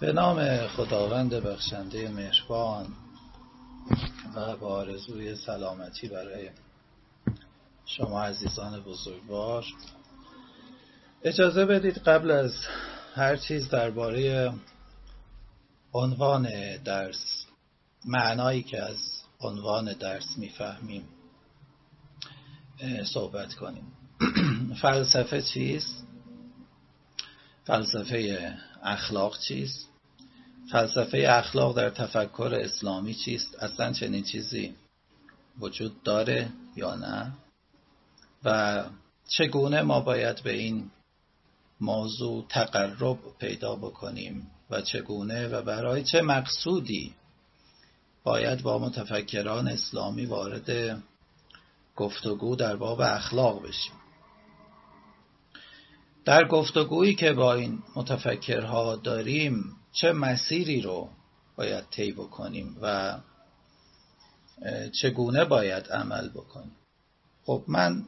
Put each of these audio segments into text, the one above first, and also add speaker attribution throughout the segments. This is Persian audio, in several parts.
Speaker 1: به نام خداوند بخشنده مهربان و با آرزوی سلامتی برای شما عزیزان بزرگوار. اجازه بدید قبل از هر چیز درباره عنوان درس معنایی که از عنوان درس می‌فهمیم صحبت کنیم. فلسفه چیست؟ فلسفه اخلاق چیست؟ فلسفه اخلاق در تفکر اسلامی چیست؟ اصلا چنین چیزی وجود داره یا نه؟ و چگونه ما باید به این موضوع تقرب پیدا بکنیم؟ و چگونه و برای چه مقصودی باید با متفکران اسلامی وارد گفتگو در باب اخلاق بشیم؟ در گفتگویی که با این متفکرها داریم چه مسیری رو باید طی بکنیم و چگونه باید عمل بکنیم؟ خب من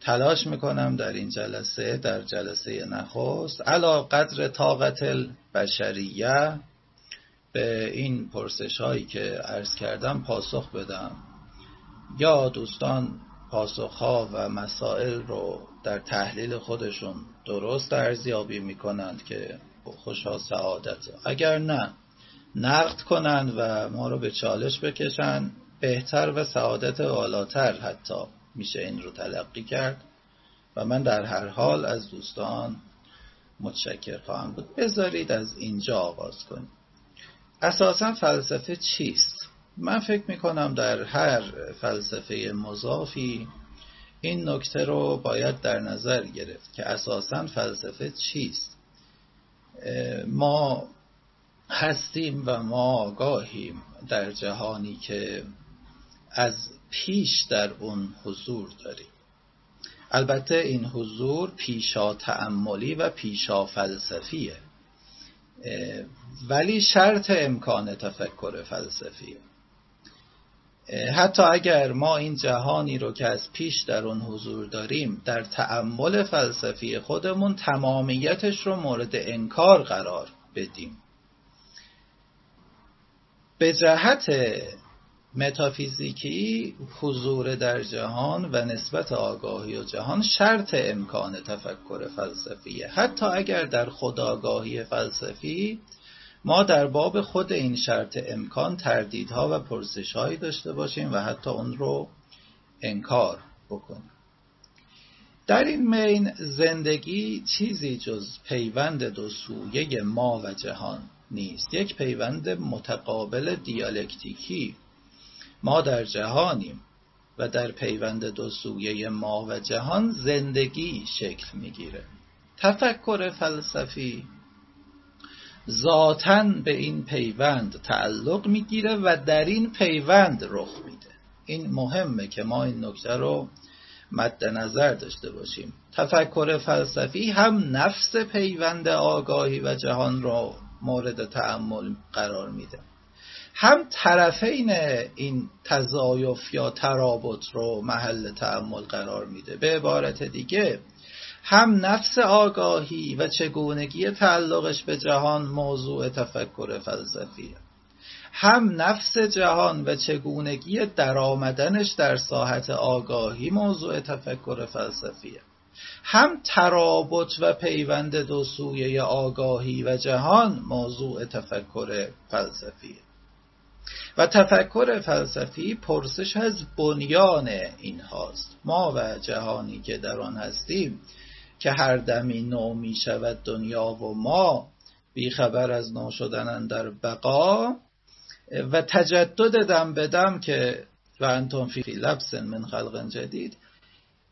Speaker 1: تلاش می‌کنم در این جلسه در جلسه نخست علا قدر طاقت البشریه به این پرسش هایی که عرض کردم پاسخ بدم. یا دوستان پاسخ ها و مسائل رو در تحلیل خودشون درست ارزیابی می‌کنند که خوشا سعادت. اگر نه نقد کنند و ما رو به چالش بکشند. بهتر و سعادت والاتر حتی میشه این رو تلقی کرد. و من در هر حال از دوستان متشکر خواهم بود. بذارید از اینجا آغاز کنیم. اساسا فلسفه چیست؟ من فکر می‌کنم در هر فلسفه مضافی این نکته رو باید در نظر گرفت که اساسا فلسفه چیست. ما هستیم و ما آگاهیم در جهانی که از پیش در اون حضور داریم. البته این حضور پیشا تعملی و پیشا فلسفیه. ولی شرط امکان تفکر فلسفیه. حتی اگر ما این جهانی رو که از پیش در اون حضور داریم در تعمل فلسفی خودمون تمامیتش رو مورد انکار قرار بدیم. به جهت متافیزیکی حضور در جهان و نسبت آگاهی و جهان شرط امکان تفکر فلسفیه. حتی اگر در خداگاهی فلسفی ما در باب خود این شرط امکان تردیدها و پرسشهایی داشته باشیم و حتی اون رو انکار بکنیم. در این مین زندگی چیزی جز پیوند دو سویه ما و جهان نیست. یک پیوند متقابل دیالکتیکی. ما در جهانیم و در پیوند دو سویه ما و جهان زندگی شکل می‌گیره. تفکر فلسفی ذاتا به این پیوند تعلق می‌گیره و در این پیوند رخ میده. این مهمه که ما این نکته رو مد نظر داشته باشیم. تفکر فلسفی هم نفس پیوند آگاهی و جهان رو مورد تعمل قرار میده. هم طرفین این تضایف یا ترابط رو محل تعمل قرار میده. به عبارت دیگه هم نفس آگاهی و چگونگی تعلقش به جهان موضوع تفکر فلسفیه. هم نفس جهان و چگونگی درآمدنش در ساحت آگاهی موضوع تفکر فلسفیه. هم ترابط و پیوند دو سویه آگاهی و جهان موضوع تفکر فلسفیه. و تفکر فلسفی پرسش از بنیان این هاست ما و جهانی که در آن هستیم که هر دمی نو می شود دنیا و ما بیخبر از نو شدن در بقا. و تجدد دم به دم که و انتم فی لبس من خلق جدید.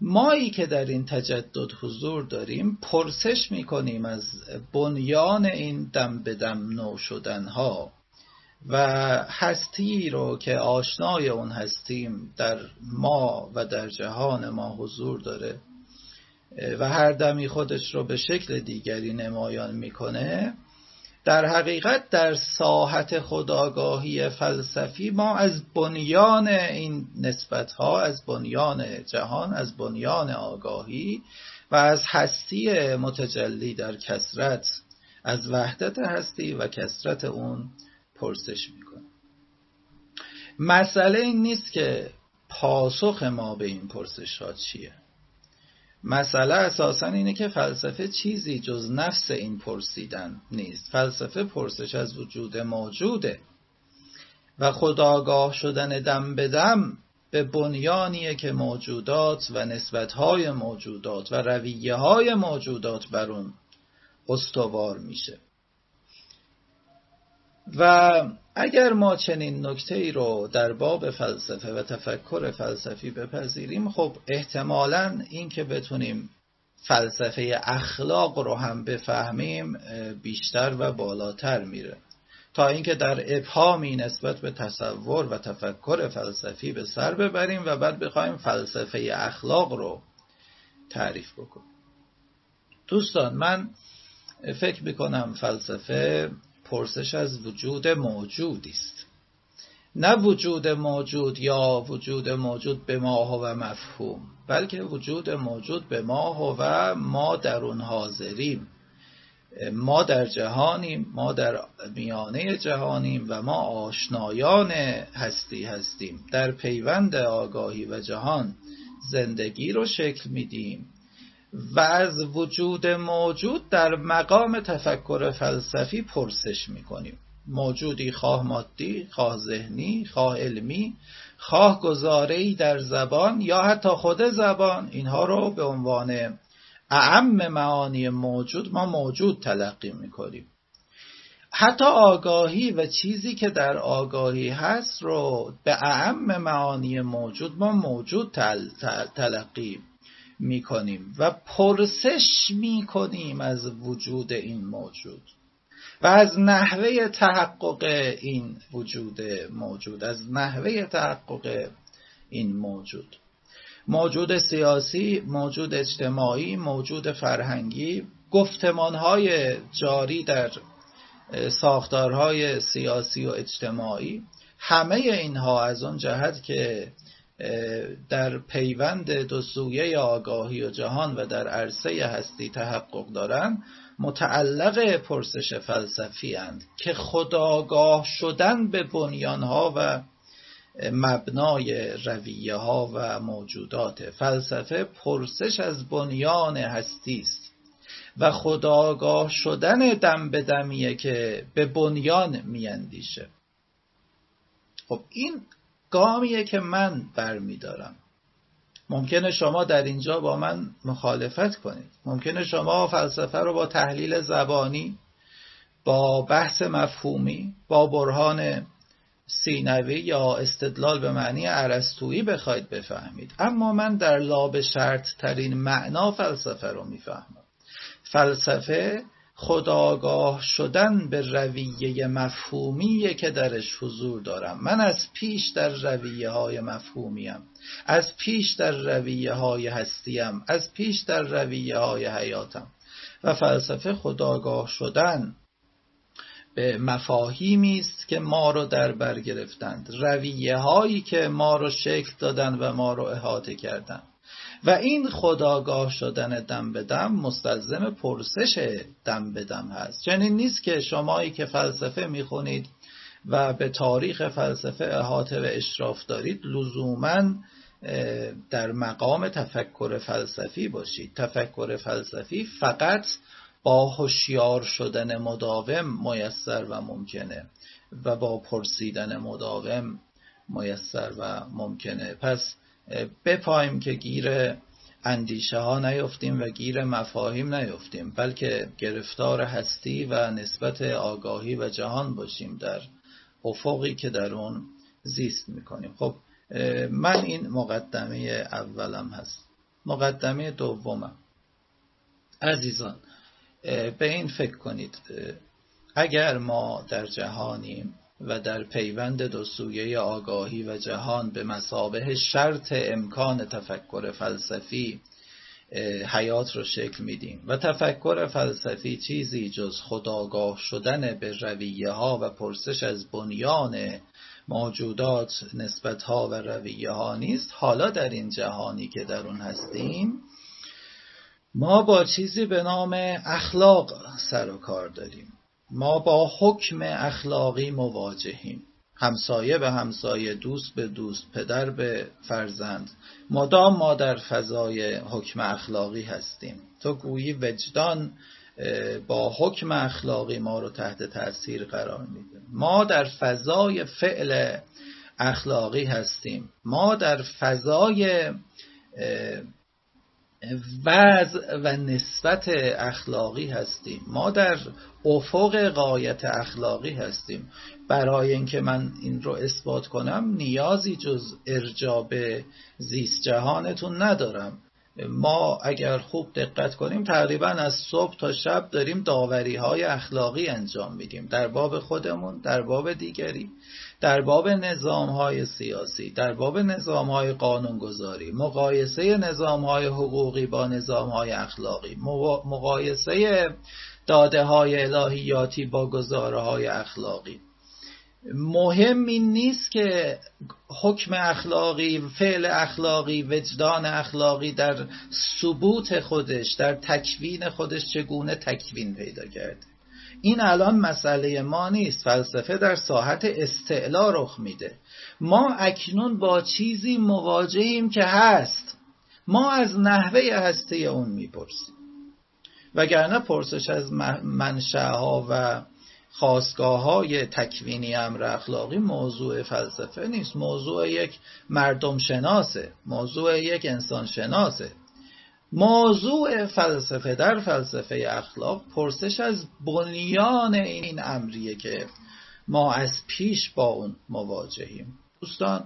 Speaker 1: مایی که در این تجدد حضور داریم پرسش می کنیم از بنیان این دم به دم نو شدن ها و هستی رو که آشنای اون هستیم در ما و در جهان ما حضور داره. و هر دمی خودش رو به شکل دیگری نمایان می‌کنه در حقیقت در ساحت خداگاهی فلسفی ما از بنیان این نسبت ها از بنیان جهان از بنیان آگاهی و از هستی متجلی در کسرت از وحدت هستی و کسرت اون پرسش می‌کنه. مسئله این نیست که پاسخ ما به این پرسش ها چیه. مسئله اساسا اینه که فلسفه چیزی جز نفس این پرسیدن نیست. فلسفه پرسش از وجود موجوده. و خداگاه شدن دم به دم به بنیانیه که موجودات و نسبتهای موجودات و رویه های موجودات بر اون استوار میشه. و اگر ما چنین نکته ای رو در باب فلسفه و تفکر فلسفی بپذیریم خب احتمالا این که بتونیم فلسفه اخلاق رو هم بفهمیم بیشتر و بالاتر میره. تا اینکه در ابهامی نسبت به تصور و تفکر فلسفی به سر ببریم و بعد بخوایم فلسفه اخلاق رو تعریف بکنیم. دوستان من فکر می‌کنم فلسفه پرسش از وجود موجودی است. نه وجود موجود یا وجود موجود به ما و مفهوم بلکه وجود موجود به ما و ما در اون حاضریم. ما در جهانیم ما در میانه جهانیم و ما آشنایان هستی هستیم. در پیوند آگاهی و جهان زندگی رو شکل میدیم. و از وجود موجود در مقام تفکر فلسفی پرسش می‌کنیم. موجودی خواه مادی، خواه ذهنی، خواه علمی، خواه گزارهی در زبان یا حتی خود زبان اینها رو به عنوان اعم معانی موجود ما موجود تلقی می‌کنیم. حتی آگاهی و چیزی که در آگاهی هست رو به اعم معانی موجود ما موجود تل تلقی می‌کنیم و پرسش می‌کنیم از وجود این موجود و از نحوه تحقق این وجود موجود از نحوه تحقق این موجود. موجود سیاسی موجود اجتماعی موجود فرهنگی گفتمانهای جاری در ساختارهای سیاسی و اجتماعی همه اینها از اون جهت که در پیوند دو سویه آگاهی و جهان و در عرصه هستی تحقق دارند متعلق پرسش فلسفی اند که خداگاه شدن به بنیانها و مبنای رویه ها و موجودات فلسفه پرسش از بنیان هستی است و خداگاه شدن دم به دمیه که به بنیان میاندیشه. خب این گامیه که من برمیدارم. ممکنه شما در اینجا با من مخالفت کنید. ممکنه شما فلسفه رو با تحلیل زبانی با بحث مفهومی با برهان سینوی یا استدلال به معنی عرستویی بخواید بفهمید. اما من در لاب شرط ترین معنا فلسفه رو می‌فهمم. فلسفه خداگاه شدن به رویه مفهومی که درش حضور دارم. من از پیش در رویه های مفهومیم. از پیش در رویه های هستیم. از پیش در رویه های حیاتم. و فلسفه خداگاه شدن به مفاهیمی است که ما رو در بر گرفتند. رویه هایی که ما رو شکل دادن و ما رو احاطه کردند و این خداگاه شدن دم به دم مستلزم پرسش دم به دم هست. چنین نیست که شمایی که فلسفه می‌خونید و به تاریخ فلسفه احاطه و اشراف دارید لزوما در مقام تفکر فلسفی باشید. تفکر فلسفی فقط با هوشیار شدن مداوم میسر و ممکنه و با پرسیدن مداوم میسر و ممکنه. پس بپاییم که گیر اندیشه ها نیفتیم و گیر مفاهیم نیفتیم بلکه گرفتار هستی و نسبت آگاهی و جهان باشیم در افقی که در اون زیست می‌کنیم. خب من این مقدمه اولم هست. مقدمه دومم. عزیزان به این فکر کنید. اگر ما در جهانیم و در پیوند دو سویه آگاهی و جهان به مسابه شرط امکان تفکر فلسفی حیات رو شکل میدیم. و تفکر فلسفی چیزی جز خداگاه شدن به رویه ها و پرسش از بنیان موجودات نسبت ها و رویه ها نیست. حالا در این جهانی که در اون هستیم ما با چیزی به نام اخلاق سر و کار داریم. ما با حکم اخلاقی مواجهیم. همسایه به همسایه دوست به دوست پدر به فرزند. مدام ما در فضای حکم اخلاقی هستیم. تو گویی وجدان با حکم اخلاقی ما رو تحت تاثیر قرار میده. ما در فضای فعل اخلاقی هستیم. ما در فضای وضع و نسبت اخلاقی هستیم. ما در افق قایت اخلاقی هستیم. برای اینکه من این رو اثبات کنم نیازی جز ارجاب زیست جهانتون ندارم. ما اگر خوب دقت کنیم تقریبا از صبح تا شب داریم داوری های اخلاقی انجام میدیم. در باب خودمون در باب دیگری. در باب نظام های سیاسی در باب نظام های قانونگذاری مقایسه نظام های حقوقی با نظام های اخلاقی مقایسه داده های الهیاتی با گزاره های اخلاقی. مهم این نیست که حکم اخلاقی فعل اخلاقی وجدان اخلاقی در ثبوت خودش در تکوین خودش چگونه تکوین پیدا کرده. این الان مسئله ما نیست. فلسفه در ساحت استعلا رخ میده. ما اکنون با چیزی مواجهیم که هست. ما از نحوه هسته اون می‌پرسیم. وگرنه پرسش از منشأها و خواستگاه های تکوینی امر اخلاقی موضوع فلسفه نیست. موضوع یک مردم شناسه. موضوع یک انسان شناسه. موضوع فلسفه در فلسفه اخلاق پرسش از بنیان این امریه که ما از پیش با اون مواجهیم. دوستان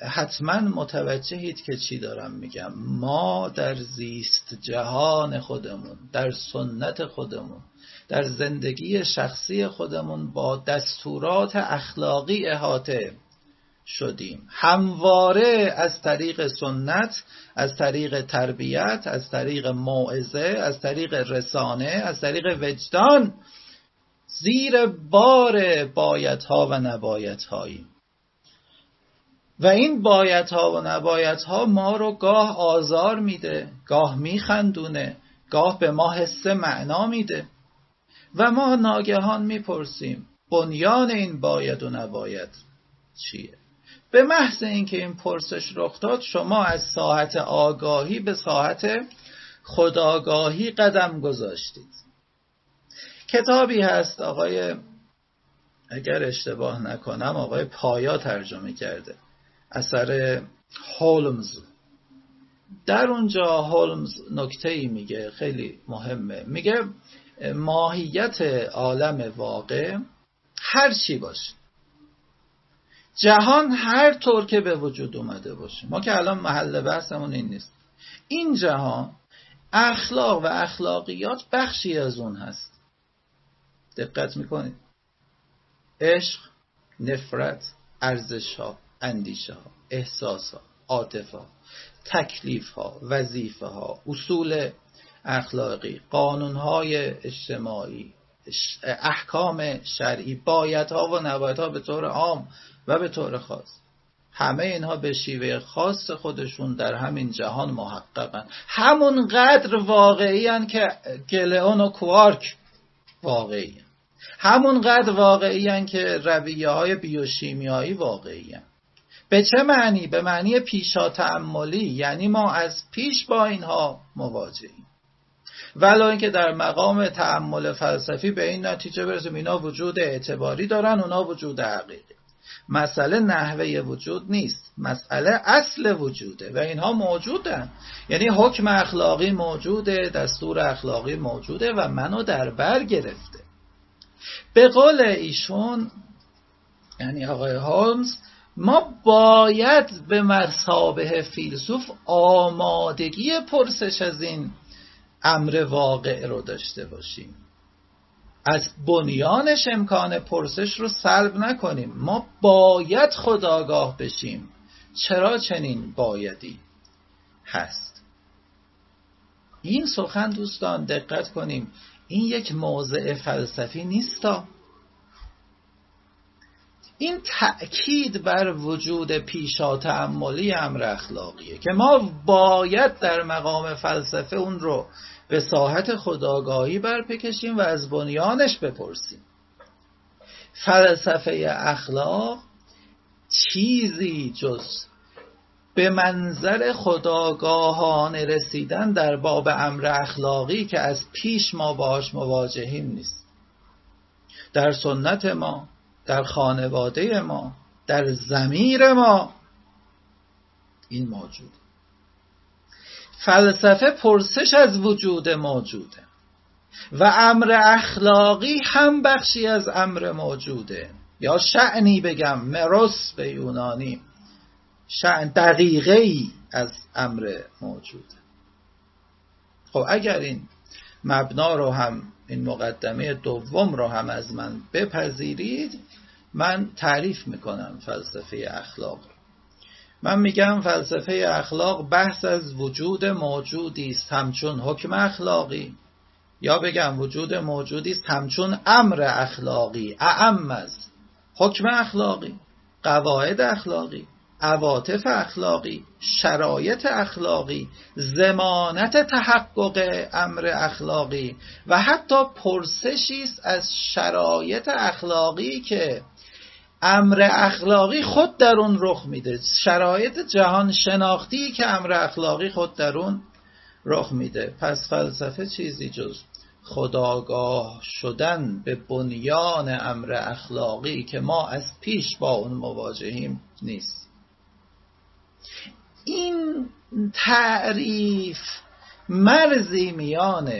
Speaker 1: حتما متوجهید که چی دارم میگم. ما در زیست جهان خودمون در سنت خودمون در زندگی شخصی خودمون با دستورات اخلاقی احاطه شدیم. همواره از طریق سنت از طریق تربیت از طریق موعظه از طریق رسانه از طریق وجدان زیر بار بایدها و نبایدهایی و این بایدها و نبایدها ما رو گاه آزار میده گاه میخندونه گاه به ما حس معنا میده. و ما ناگهان می‌پرسیم بنیان این باید و نباید چیه؟ به محض اینکه این پرسش رخ داد شما از ساحت آگاهی به ساحت خداگاهی قدم گذاشتید. کتابی هست آقای اگر اشتباه نکنم آقای پایا ترجمه کرده. اثر هولمز. در اونجا هولمز نکته ای میگه خیلی مهمه. میگه ماهیت عالم واقع هر چی باشه. جهان هر طور که به وجود اومده باشه. ما که الان محل بحثمون این نیست. این جهان اخلاق و اخلاقیات بخشی از اون هست. دقت می‌کنید. عشق نفرت ارزش ها اندیشه ها احساس ها عاطفه ها تکلیف ها وظیفه ها اصول اخلاقی قانون های اجتماعی احکام شرعی بایدها و نبایدها به طور عام و به طور خاص. همه اینها به شیوه خاص خودشون در همین جهان محققن. همون قدر واقعی که گلئون و کوارک واقعی همون قدر واقعی که رویه های بیوشیمیایی واقعی به چه معنی؟ به معنی پیشا تعملی یعنی ما از پیش با اینها مواجهیم. ولی اینکه در مقام تعمل فلسفی به این نتیجه برسیم اینا وجود اعتباری دارن اونا وجود حقیقی مسئله نحوه وجود نیست. مسئله اصل وجوده و اینها موجودن. یعنی حکم اخلاقی موجوده دستور اخلاقی موجوده و منو در بر گرفته. به قول ایشون یعنی آقای هولمز ما باید به مرسابه فیلسوف آمادگی پرسش از این امر واقع رو داشته باشیم. از بنیانش امکان پرسش رو سلب نکنیم. ما باید خداگاه بشیم. چرا چنین بایدی هست؟ این سخن دوستان دقت کنیم. این یک موضع فلسفی نیستا این تأکید بر وجود پیشا تعملی امر اخلاقیه که ما باید در مقام فلسفه اون رو به ساحت خداگاهی برپکشیم و از بنیانش بپرسیم. فلسفه اخلاق چیزی جز به منظر خداگاهانه رسیدن در باب امر اخلاقی که از پیش ما باش مواجهیم نیست. در سنت ما در خانواده ما در زمیر ما این موجود فلسفه پرسش از وجود موجوده و امر اخلاقی هم بخشی از امر موجوده. یا شعنی بگم مروس به یونانی شعن دقیقه ای از امر موجوده. خب اگر این مبنا رو هم این مقدمه دوم رو هم از من بپذیرید من تعریف می‌کنم فلسفه اخلاق من میگم فلسفه اخلاق بحث از وجود موجودی است. همچون حکم اخلاقی. یا بگم وجود موجودی است همچون امر اخلاقی. اعم از حکم اخلاقی قواعد اخلاقی عواطف اخلاقی شرایط اخلاقی زمانت تحقق امر اخلاقی. و حتی پرسشی است از شرایط اخلاقی که امر اخلاقی خود در اون رخ میده. شرایط جهان شناختی که امر اخلاقی خود در اون رخ میده. پس فلسفه چیزی جز خداگاه شدن به بنیان امر اخلاقی که ما از پیش با اون مواجهیم نیست. این تعریف مرزی میان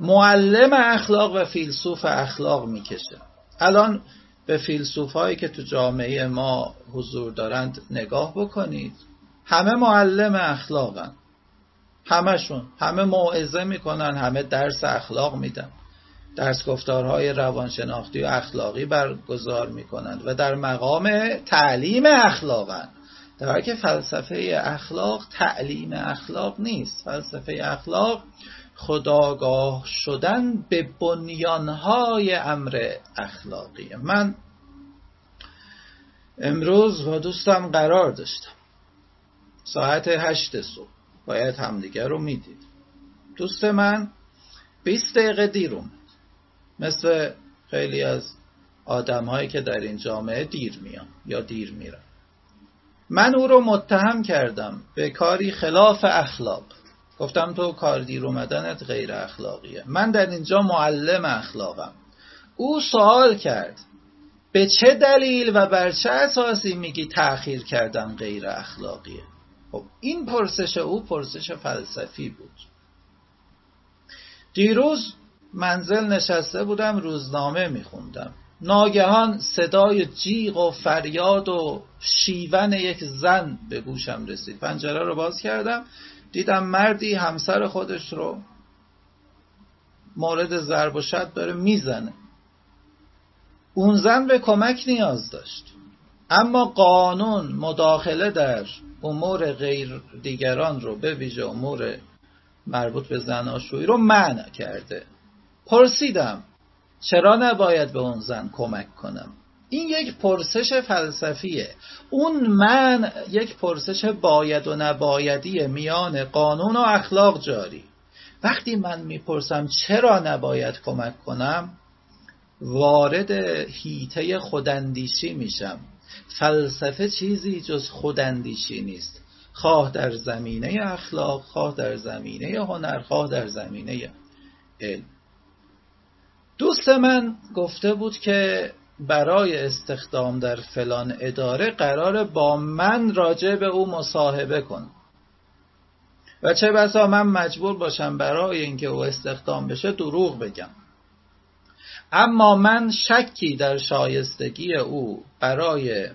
Speaker 1: معلم اخلاق و فیلسوف اخلاق می‌کشه. الان به فیلسوف هایی که تو جامعه ما حضور دارند نگاه بکنید. همه معلم اخلاقن. همشون همه موعظه می‌کنن همه درس اخلاق میدن. درس گفتارهای روانشناختی و اخلاقی برگزار می‌کنند و در مقام تعلیم اخلاقن. در حالی که فلسفه اخلاق تعلیم اخلاق نیست. فلسفه اخلاق خداگاه شدن به بنیانهای امر اخلاقی من امروز با دوستم قرار داشتم. ساعت هشت صبح. باید همدیگر رو می‌دید. دوست من 20 دقیقه دیر اومد. مثل خیلی از آدم هایی که در این جامعه دیر میان یا دیر میرن. من او رو متهم کردم به کاری خلاف اخلاق. گفتم تو کار دیر اومدنت غیر اخلاقیه. من در اینجا معلم اخلاقم. او سوال کرد. به چه دلیل و بر چه اساسی میگی تأخیر کردن غیر اخلاقیه؟ خب این پرسش او پرسش فلسفی بود. دیروز منزل نشسته بودم روزنامه میخوندم. ناگهان صدای جیغ و فریاد و شیون یک زن به گوشم رسید. پنجره رو باز کردم دیدم مردی همسر خودش رو مورد ضرب و شد داره می‌زنه. اون زن به کمک نیاز داشت. اما قانون مداخله در امور غیر دیگران رو به ویژه امور مربوط به زناشویی رو منع کرده. پرسیدم چرا نباید به اون زن کمک کنم؟ این یک پرسش فلسفیه. اون من یک پرسش باید و نبایدی میان قانون و اخلاق جاری. وقتی من می‌پرسم چرا نباید کمک کنم وارد هیته خوداندیشی میشم. فلسفه چیزی جز خوداندیشی نیست. خواه در زمینه اخلاق خواه در زمینه هنر خواه در زمینه علم. دوست من گفته بود که برای استخدام در فلان اداره قرار با من راجع به او مصاحبه کن. و چه بسا من مجبور باشم برای اینکه او استخدام بشه دروغ بگم. اما من شکی در شایستگی او برای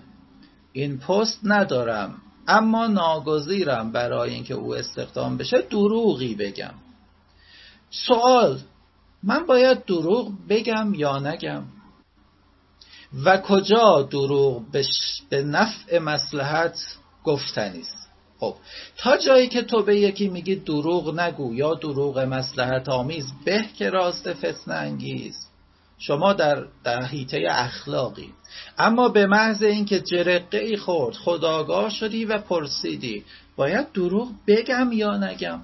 Speaker 1: این پست ندارم. اما ناگزیرم برای اینکه او استخدام بشه دروغی بگم. سوال من باید دروغ بگم یا نگم؟ و کجا دروغ به نفع مسلحت گفتنی است خب تا جایی که تو به یکی میگی دروغ نگو یا دروغ مسلحت آمیز به که راست فتنه انگیز. شما در در حیطه اخلاقی. اما به محض اینکه جرقه ای خورد خداگاه شدی و پرسیدی باید دروغ بگم یا نگم؟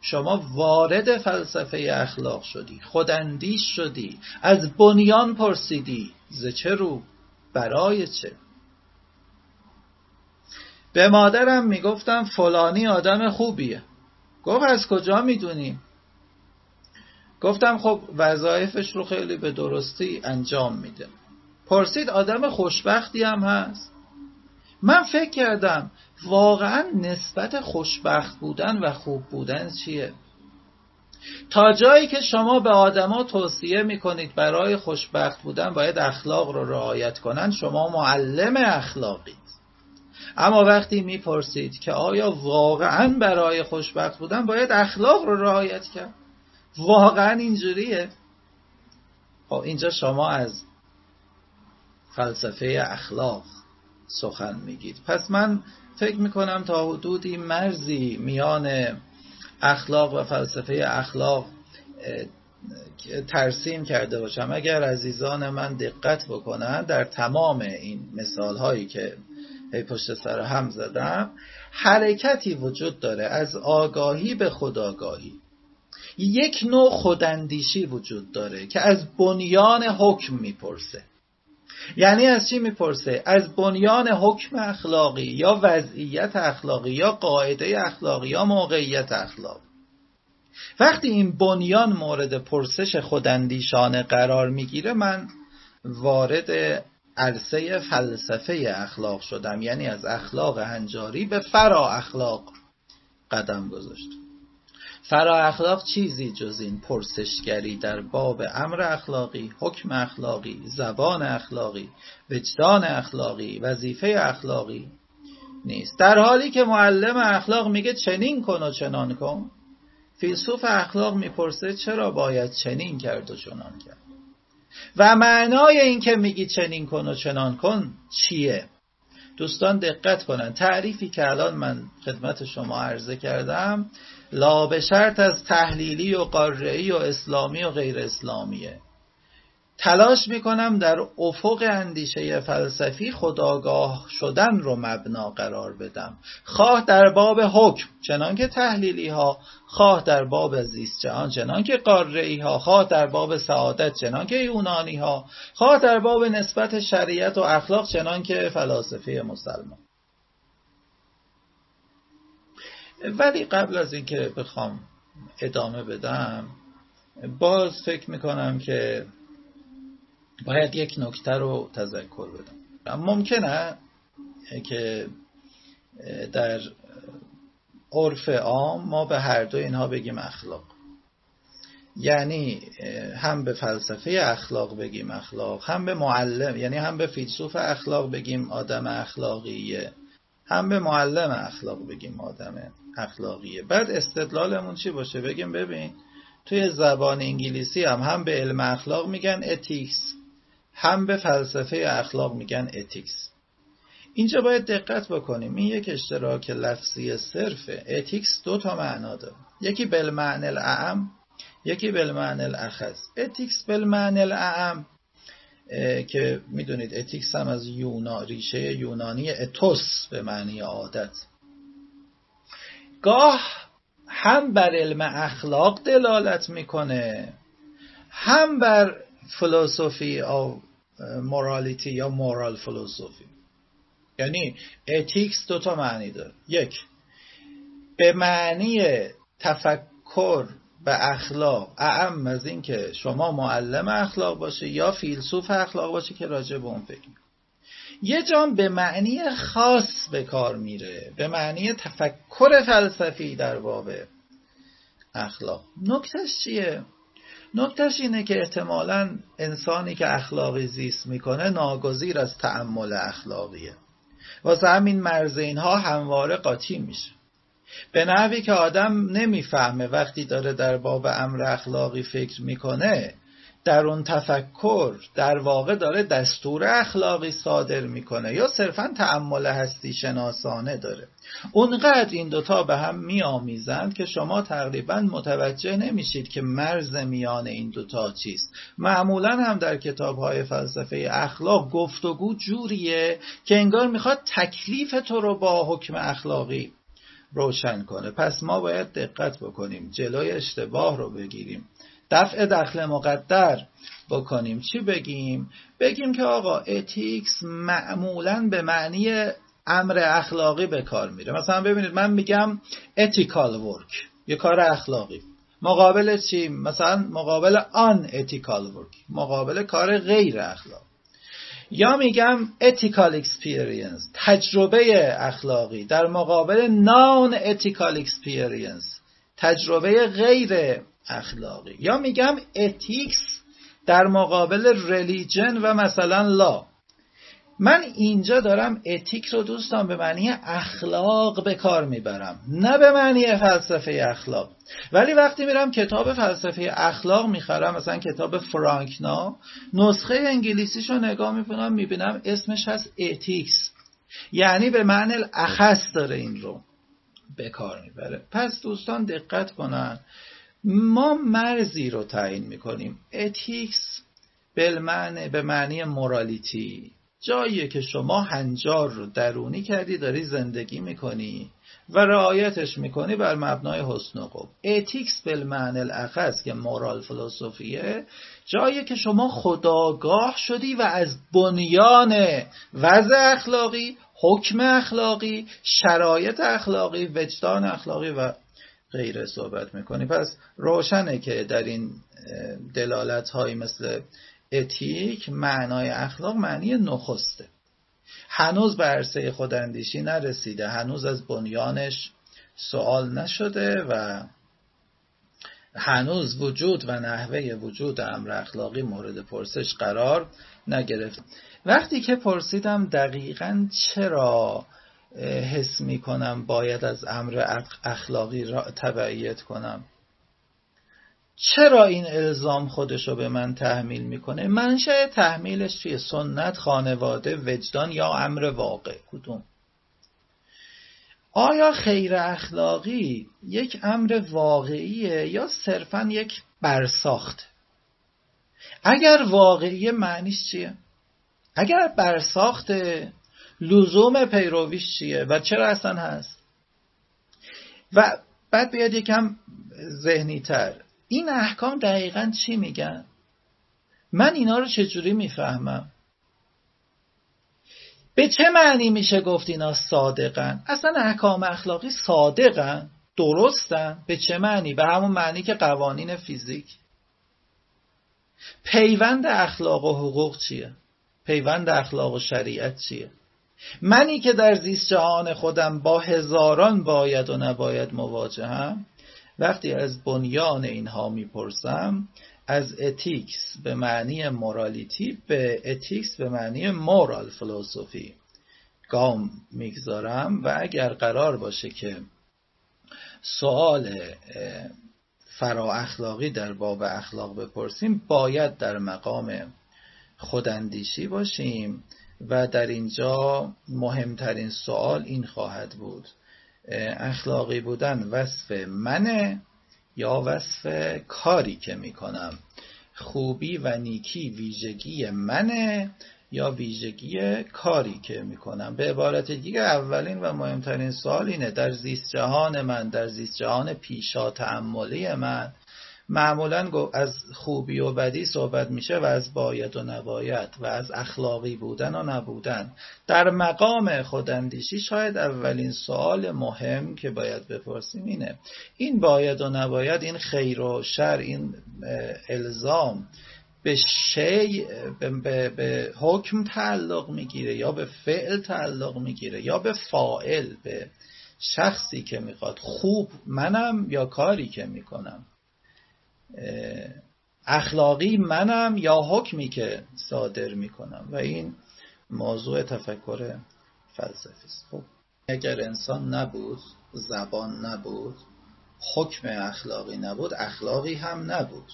Speaker 1: شما وارد فلسفه اخلاق شدی خوداندیش شدی از بنیان پرسیدی ز چه رو؟ برای چه؟ به مادرم می‌گفتم فلانی آدم خوبیه. گفت از کجا می‌دونی؟ گفتم خب وظایفش رو خیلی به درستی انجام میده. پرسید آدم خوشبختی هم هست؟ من فکر کردم واقعا نسبت خوشبخت بودن و خوب بودن چیه؟ تا جایی که شما به آدما توصیه می‌کنید برای خوشبخت بودن باید اخلاق رو رعایت کنند شما معلم اخلاقید. اما وقتی می‌پرسید که آیا واقعا برای خوشبخت بودن باید اخلاق رو رعایت کرد؟ واقعا اینجوریه. خب اینجا شما از فلسفه اخلاق سخن میگید. پس من فکر می‌کنم تا حدودی مرزی میان اخلاق و فلسفه اخلاق ترسیم کرده باشم. اگر عزیزان من دقت بکنن در تمام این مثال هایی که پشت سر هم زدم حرکتی وجود داره از آگاهی به خداگاهی یک نوع خوداندیشی وجود داره که از بنیان حکم می‌پرسه. یعنی از چی می‌پرسه؟ از بنیان حکم اخلاقی یا وضعیت اخلاقی یا قاعده اخلاقی یا موقعیت اخلاقی وقتی این بنیان مورد پرسش خوداندیشانه قرار می‌گیره من وارد عرصه فلسفه اخلاق شدم. یعنی از اخلاق هنجاری به فرا اخلاق قدم گذاشتم. فرا اخلاق چیزی جز این پرسشگری در باب امر اخلاقی، حکم اخلاقی، زبان اخلاقی، وجدان اخلاقی، وظیفه اخلاقی نیست. در حالی که معلم اخلاق میگه چنین کن و چنان کن. فیلسوف اخلاق می‌پرسه چرا باید چنین کرد و چنان کرد؟ و معنای این که میگی چنین کن و چنان کن چیه؟ دوستان دقت کنن. تعریفی که الان من خدمت شما عرضه کردم لا به شرط از تحلیلی و قارعی و اسلامی و غیر اسلامیه. تلاش می‌کنم در افق اندیشه فلسفی خداگاه شدن رو مبنا قرار بدم. خواه در باب حکم چنان که تحلیلی ها خواه در باب زیست جهان چنان که قارعی ها خواه در باب سعادت چنان که یونانی ها خواه در باب نسبت شریعت و اخلاق چنان که فلاسفه مسلمان. ولی قبل از اینکه بخوام ادامه بدم باز فکر می‌کنم که باید یک نکته رو تذکر بدم. ممکنه که در عرف عام ما به هر دو اینها بگیم اخلاق. یعنی هم به فلسفه اخلاق بگیم اخلاق هم به معلم یعنی هم به فیلسوف اخلاق بگیم آدم اخلاقیه هم به معلم اخلاق بگیم آدم اخلاقیه. بعد استدلالمون چی باشه؟ بگیم ببین توی زبان انگلیسی هم هم به علم اخلاق میگن ethics. هم به فلسفه اخلاق میگن ethics اینجا باید دقت بکنیم. این یک اشتراک لفظی صرفه ethics دو تا معنا داره. یکی بالمعنی الاعم یکی بالمعنی الاخص ethics بالمعنی الاعم که می‌دونید ethics هم از یونا ریشه یونانی ethos به معنی عادت. گاه هم بر علم اخلاق دلالت می‌کنه. هم بر philosophy of morality یا moral philosophy. یعنی اتیکس دوتا معنی داره. یک به معنی تفکر به اخلاق اعم از این که شما معلم اخلاق باشه یا فیلسوف اخلاق باشه که راجع به اون فکر یه جام به معنی خاص به کار میره به معنی تفکر فلسفی در باب اخلاق. نکتش چیه؟ نکتش اینه که احتمالا انسانی که اخلاقی زیست می‌کنه ناگزیر از تعمل اخلاقیه. واسه همین مرز اینها همواره قاطی میشه. به نحوی که آدم نمی‌فهمه وقتی داره در باب امر اخلاقی فکر می‌کنه در اون تفکر در واقع داره دستور اخلاقی صادر می‌کنه یا صرفا تعمل هستی شناسانه داره. اونقدر این دوتا به هم میآمیزند که شما تقریبا متوجه نمیشید که مرز میان این دوتا چیست. معمولا هم در کتاب های فلسفه اخلاق گفتگو جوریه که انگار می‌خواد تکلیف تو رو با حکم اخلاقی روشن کنه. پس ما باید دقت بکنیم جلوی اشتباه رو بگیریم. دفع دخل مقدر بکنیم. چی بگیم؟ بگیم که آقا اتیکس معمولا به معنی امر اخلاقی به کار میره. مثلا ببینید من میگم ethical work یه کار اخلاقی. مقابل چی؟ مثلا مقابل آن ethical work مقابل کار غیر اخلاقی. یا میگم ethical experience تجربه اخلاقی. در مقابل non ethical experience تجربه غیر اخلاقی. یا میگم ethics در مقابل religion و مثلا لا. من اینجا دارم اتیک رو دوستان به معنی اخلاق به کار می‌برم. نه به معنی فلسفه اخلاق. ولی وقتی میرم کتاب فلسفه اخلاق می‌خرم مثلا کتاب فرانکنا نسخه انگلیسیش رو نگاه می‌کنم می‌بینم اسمش هست ethics. یعنی به معنی اخص داره این رو به کار می‌بره. پس دوستان دقت کنن. ما مرزی رو تعیین می‌کنیم. ethics به معنی morality جاییه که شما هنجار رو درونی کردی داری زندگی می‌کنی و رعایتش می‌کنی بر مبنای حسن و قبح ethics بالمعنی الاخص که moral philosophy ه جایی که شما خداگاه شدی و از بنیان وضع اخلاقی حکم اخلاقی شرایط اخلاقی وجدان اخلاقی و غیره صحبت می‌کنی. پس روشنه که در این دلالت هایی مثل اتیک معنای اخلاق معنی نخسته. هنوز به عرصه خوداندیشی نرسیده. هنوز از بنیانش سوال نشده و هنوز وجود و نحوه وجود امر اخلاقی مورد پرسش قرار نگرفت. وقتی که پرسیدم دقیقا چرا حس می کنم باید از امر اخلاقی را تبعیت کنم. چرا این الزام خودشو به من تحمیل می‌کنه؟ منشأ تحمیلش توی سنت خانواده وجدان یا امر واقع؟ کدوم؟ آیا خیر اخلاقی یک امر واقعیه یا صرفا یک برساخت؟ اگر واقعی معنیش چیه؟ اگر برساخت لزوم پیرویش چیه و چرا اصلا هست؟ و بعد بیاد یکم ذهنی تر این احکام دقیقا چی میگن؟ من اینا رو چجوری می‌فهمم؟ به چه معنی میشه گفت اینا صادقن؟ اصلا احکام اخلاقی صادقن درستن. به چه معنی؟ به همون معنی که قوانین فیزیک. پیوند اخلاق و حقوق چیه؟ پیوند اخلاق و شریعت چیه؟ منی که در زیست جهان خودم با هزاران باید و نباید مواجهم وقتی از بنیان اینها می‌پرسم از ethics به معنی morality به ethics به معنی moral philosophy گام می‌گذارم و اگر قرار باشه که سوال فرا اخلاقی در باب اخلاق بپرسیم باید در مقام خوداندیشی باشیم. و در اینجا مهمترین سوال این خواهد بود. اخلاقی بودن وصف منه یا وصف کاری که می‌کنم؟ خوبی و نیکی ویژگی منه یا ویژگی کاری که می‌کنم؟ به عبارت دیگه اولین و مهمترین سوال اینه در زیست جهان من در زیست جهان پیشا تعملی من معمولا از خوبی و بدی صحبت میشه و از باید و نباید و از اخلاقی بودن و نبودن. در مقام خوداندیشی شاید اولین سوال مهم که باید بپرسیم اینه. این باید و نباید این خیر و شر این الزام به شی به, به حکم تعلق می‌گیره یا به فعل تعلق می‌گیره یا به فائل به شخصی که می‌خواد خوب منم یا کاری که می‌کنم. اخلاقی منم یا حکمی که صادر می‌کنم؟ و این موضوع تفکر فلسفی است. خب اگر انسان نبود زبان نبود حکم اخلاقی نبود اخلاقی هم نبود.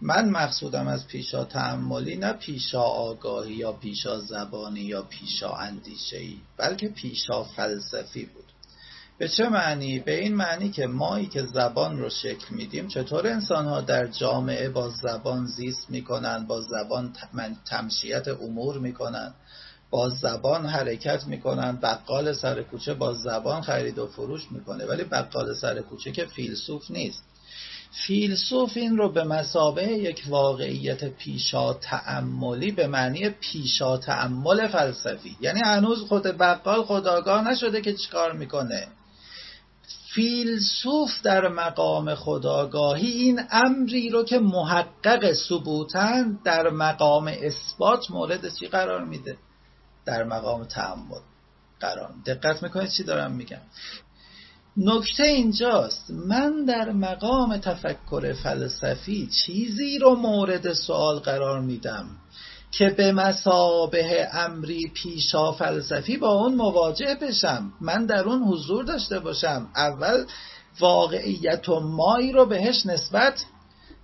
Speaker 1: من مقصودم از پیشا تعملی نه پیشا آگاهی یا پیشا زبانی یا پیشا اندیشهی بلکه پیشا فلسفی بود. به چه معنی؟ به این معنی که مایی که زبان رو شکل میدیم چطور انسان ها در جامعه با زبان زیست می‌کنن با زبان تمشیت امور می‌کنن با زبان حرکت می‌کنن بقال سر کوچه با زبان خرید و فروش می‌کنه ولی بقال سر کوچه که فیلسوف نیست فیلسوف این رو به مسابه یک واقعیت پیشا تعملی به معنی پیشا تعمل فلسفی یعنی هنوز خود بقال خداگاه نشده که چیکار می‌کنه فیلسوف در مقام خداگاهی این امری رو که محقق ثبوتن در مقام اثبات مورد چی قرار میده؟ در مقام تعمل قرار. دقت می‌کنید چی دارم میگم. نکته اینجاست. من در مقام تفکر فلسفی چیزی رو مورد سوال قرار میدم. که به مسابه امری پیشا فلسفی با اون مواجه بشم. من در اون حضور داشته باشم. اول واقعیت و مایی رو بهش نسبت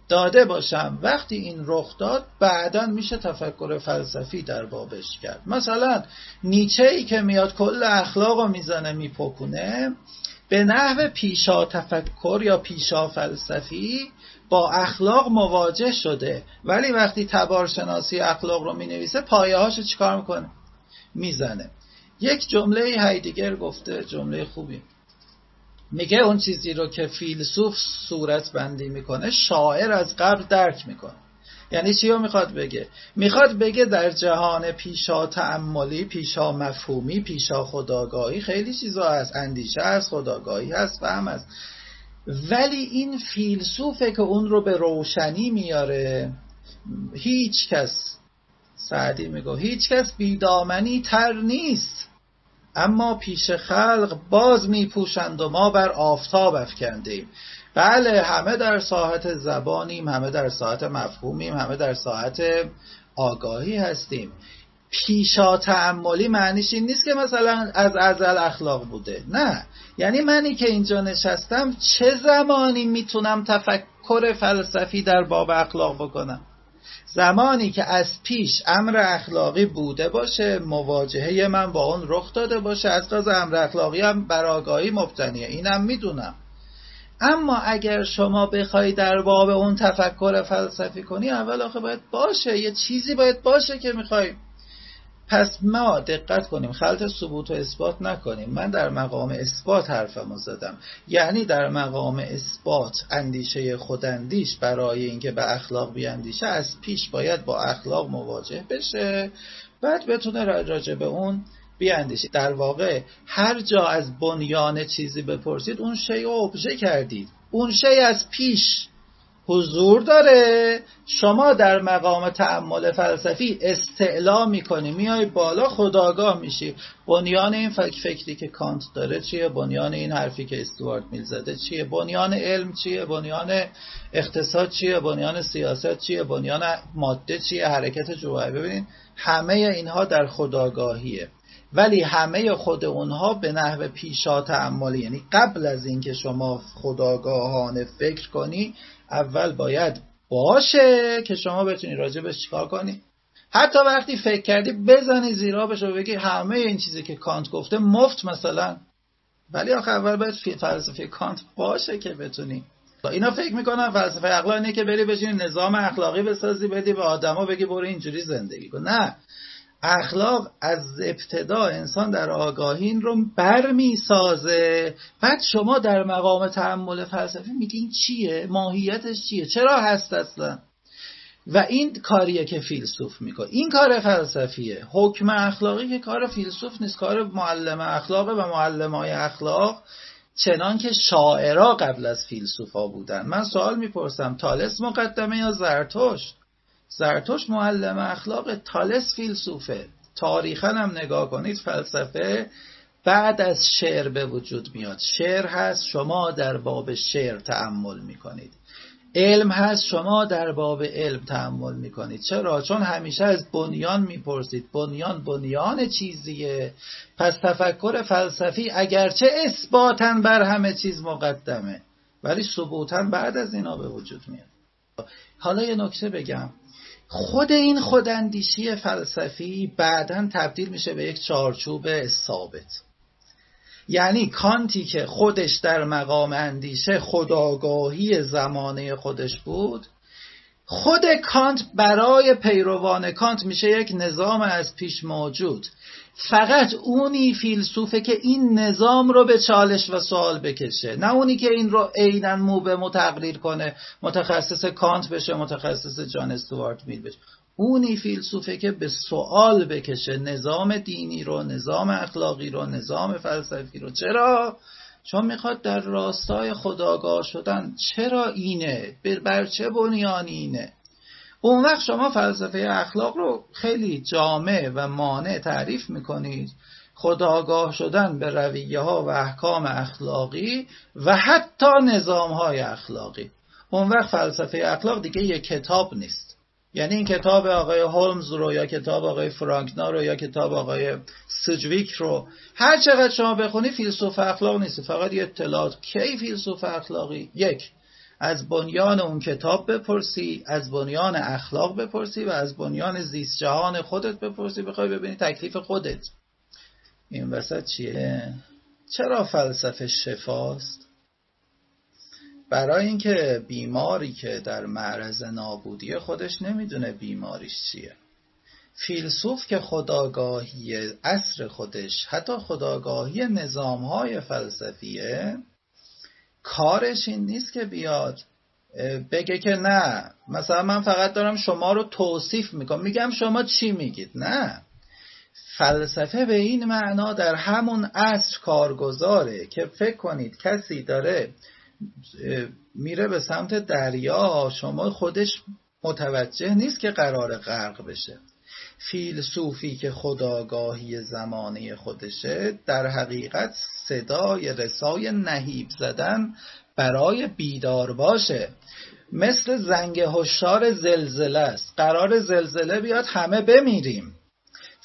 Speaker 1: داده باشم. وقتی این رخ داد بعدا میشه تفکر فلسفی در بابش کرد. مثلا نیچه ای که میاد کل اخلاق رو می‌زنه میپکونه به نحو پیشا تفکر یا پیشا فلسفی با اخلاق مواجه شده. ولی وقتی تبارشناسی اخلاق رو می نویسه پایه هاشو چیکار می‌کنه؟ می‌زنه. یک جمله هایدگر گفته جمله خوبی. میگه اون چیزی رو که فیلسوف صورت بندی می‌کنه شاعر از قبل درک می‌کنه. یعنی چی رو می‌خواد بگه؟ می‌خواد بگه در جهان پیشا تعملی پیشا مفهومی پیشا خداگاهی خیلی چیزا هست. اندیشه هست خداگاهی هست فهم هست. ولی این فیلسوفه که اون رو به روشنی میاره هیچ کس سعدی میگه هیچ کس بیدامنی تر نیست. اما پیش خلق باز میپوشند و ما بر آفتاب افکندیم. بله همه در ساحت زبانیم همه در ساحت مفهومیم همه در ساحت آگاهی هستیم. پیشا تعملی معنیش این نیست که مثلا از ازل اخلاق بوده. نه. یعنی منی که اینجا نشستم چه زمانی می‌تونم تفکر فلسفی در باب اخلاق بکنم؟ زمانی که از پیش امر اخلاقی بوده باشه مواجهه من با اون رخ داده باشه از قضا امر اخلاقی هم بر آگاهی مبتنیه اینم می‌دونم. اما اگر شما بخوای در باب اون تفکر فلسفی کنی اول آخه باید باشه یه چیزی باید باشه که می‌خوای پس ما دقت کنیم خلط ثبوت و اثبات نکنیم. من در مقام اثبات حرفمو زدم. یعنی در مقام اثبات اندیشه خوداندیش برای اینکه به اخلاق بیاندیشه از پیش باید با اخلاق مواجه بشه. بعد بتونه راجع به اون بیاندیشید در واقع هر جا از بنیان چیزی بپرسید اون شی رو کردید. اون شی از پیش حضور داره. شما در مقام تعمل فلسفی استعلا می‌کنی. میای بالا خداگاه میشی. بنیان این فکری که کانت داره چیه؟ بنیان این حرفی که استوارت میل زده چیه؟ بنیان علم چیه؟ بنیان اقتصاد چیه؟ بنیان سیاست چیه؟ بنیان ماده چیه؟ حرکت جوهر. ببینید همه اینها در خداگاهیه. ولی همه خود اونها به نحو پیشا تعملی. یعنی قبل از اینکه شما خداگاهانه فکر کنی اول باید باشه که شما بتونی راجبش چیکار کنی. حتی وقتی فکر کردی بزنی زیرا بشه و بگی همه این چیزی که کانت گفته مفت مثلا. ولی آخه اول باید فلسفه کانت باشه که بتونی. اینا فکر می‌کنن فلسفه اخلاق اینه که بری بشینی نظام اخلاقی بسازی بدی به آدما بگی برو اینجوری زندگی کن. نه. اخلاق از ابتدا انسان در آگاهین رو بر می سازه بعد شما در مقام تحمل فلسفی میگین چیه؟ ماهیتش چیه؟ چرا هست اصلا؟ و این کاریه که فیلسوف می‌کنه. این کار فلسفیه. حکم اخلاقی که کار فیلسوف نیست. کار معلم اخلاقه و معلم های اخلاق. چنان که شاعرا قبل از فیلسوفا بودن. من سوال می‌پرسم تالس مقدمه یا زرتشت؟ زرتوش معلم اخلاق تالس فیلسوفه. تاریخا هم نگاه کنید فلسفه بعد از شعر به وجود میاد. شعر هست شما در باب شعر تعمل می‌کنید. علم هست شما در باب علم تعمل می‌کنید. چرا؟ چون همیشه از بنیان می‌پرسید. بنیان بنیان چیزیه. پس تفکر فلسفی اگرچه اثباتن بر همه چیز مقدمه ولی ثبوتا بعد از اینا به وجود میاد. حالا یه نکته بگم. خود این خوداندیشی فلسفی بعدا تبدیل میشه به یک چارچوب ثابت. یعنی کانتی که خودش در مقام اندیشه خداگاهی زمانه خودش بود خود کانت برای پیروان کانت میشه یک نظام از پیش موجود. فقط اونی فیلسوفه که این نظام رو به چالش و سوال بکشه. نه اونی که این رو عینا مو به متقریر کنه متخصص کانت بشه متخصص جان استوارت میل بشه. اونی فیلسوفه که به سوال بکشه نظام دینی رو نظام اخلاقی رو نظام فلسفی رو. چرا؟ چون می‌خواد در راستای خداگاه شدن چرا اینه؟ بر چه بنیانی اینه؟ اون وقت شما فلسفه اخلاق رو خیلی جامع و مانع تعریف می‌کنید. خداگاه شدن به رویه ها و احکام اخلاقی و حتی نظام های اخلاقی. اون وقت فلسفه اخلاق دیگه یه کتاب نیست. یعنی این کتاب آقای هولمز رو یا کتاب آقای فرانکنا رو یا کتاب آقای سجویک رو هر چقدر شما بخونی فیلسوف اخلاق نیست فقط یه اطلاعات کی فیلسوف اخلاقی یک از بنیان اون کتاب بپرسی از بنیان اخلاق بپرسی و از بنیان زیست جهان خودت بپرسی بخوای ببینی تکلیف خودت این وسط چیه؟ چرا فلسفه شفاست؟ برای اینکه بیماری که در معرض نابودی خودش نمی‌دونه بیماریش چیه. فیلسوف که خداگاهی اصر خودش حتی خداگاهی نظامهای فلسفیه کارش این نیست که بیاد بگه که نه مثلا من فقط دارم شما رو توصیف می‌کنم. میگم شما چی میگید؟ نه. فلسفه به این معنا در همون عصر کارگزاره که فکر کنید کسی داره میره به سمت دریا شما خودش متوجه نیست که قرار غرق بشه. فیلسوفی که خداگاهی زمانه خودشه در حقیقت صدای رسای نهیب زدن برای بیدار باشه. مثل زنگ هشدار زلزله است. قرار زلزله بیاد همه بمیریم.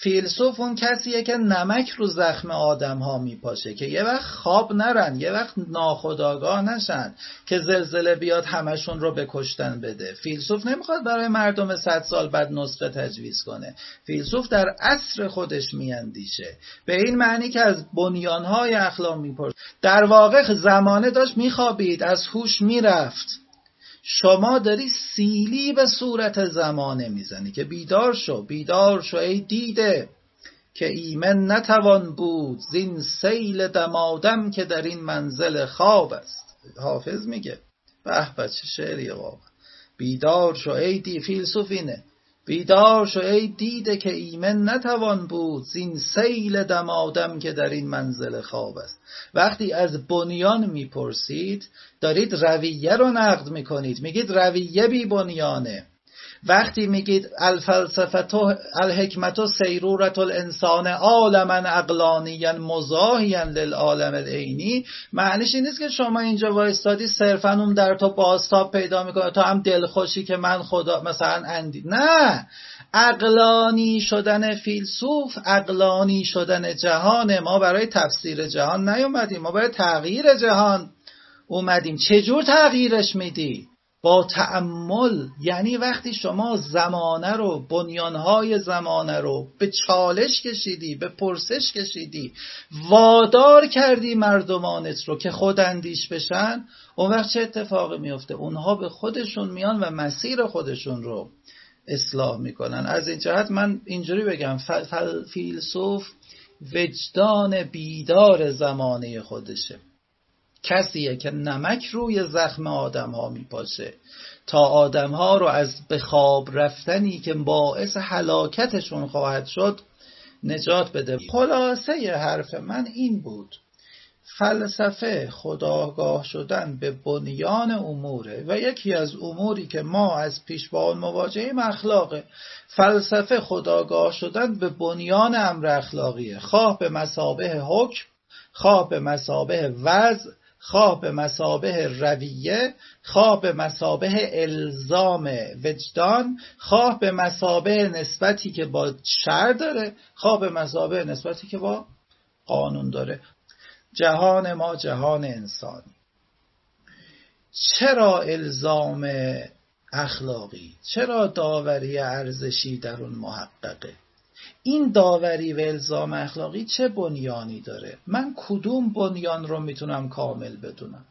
Speaker 1: فیلسوف اون کسیه که نمک رو زخم آدم ها میپاشه که یه وقت خواب نرن یه وقت ناخداگاه نشن که زلزله بیاد همشون رو به کشتن بده. فیلسوف نمی‌خواد برای مردم صد سال بعد نسخه تجویز کنه. فیلسوف در عصر خودش میاندیشه. به این معنی که از بنیانهای اخلاق میپرس. در واقع زمانه داشت میخوابید از هوش می‌رفت. شما داری سیلی به صورت زمانه می‌زنی که بیدار شو بیدار شو ای دیده که ایمن نتوان بود زین سیل دمادم که در این منزل خواب است. حافظ میگه به بچه شعری واقعا. بیدار شو ای دی فیلسوف اینه بیدار شو ای دیده که ایمن نتوان بود زین سیل دمادم که در این منزل خواب است. وقتی از بنیان می‌پرسید دارید رویه رو نقد می‌کنید. میگید رویه بی بنیانه. وقتی میگید الفلسفت الحکمت و سیرورت الانسان عالما اقلانیا مزاحیا للعالم العینی معنیش این نیست که شما اینجا وایستادی صرفا اون در تو بازتاب پیدا می‌کنه تا هم دلخوشی که من خدا مثلا اندید نه. اقلانی شدن فیلسوف اقلانی شدن جهان ما برای تفسیر جهان نیومدیم ما برای تغییر جهان اومدیم. چجور تغییرش میدی؟ با تعمل یعنی وقتی شما زمانه رو بنیانهای زمانه رو به چالش کشیدی به پرسش کشیدی وادار کردی مردمانت رو که خود اندیش بشن اون وقت چه اتفاقی میفته اونها به خودشون میان و مسیر خودشون رو اصلاح می‌کنن. از این جهت من اینجوری بگم فیلسوف وجدان بیدار زمانه خودشه. کسیه که نمک روی زخم آدم ها میپاشه. تا آدم ها رو از به خواب رفتنی که باعث حلاکتشون خواهد شد نجات بده. خلاصه حرف من این بود. فلسفه خداگاه شدن به بنیان اموره و یکی از اموری که ما از پیش با آن مواجهیم اخلاقه. فلسفه خداگاه شدن به بنیان امر اخلاقیه. خواه به مسابه حکم خواه به مسابه وضع خواه به مسابه رویه خواه به مسابه الزام وجدان خواه به مسابه نسبتی که با شر داره خواه به مسابه نسبتی که با قانون داره. جهان ما جهان انسانی. چرا الزام اخلاقی؟ چرا داوری ارزشی در اون محققه؟ این داوری و الزام اخلاقی چه بنیانی داره؟ من کدوم بنیان رو می‌تونم کامل بدونم؟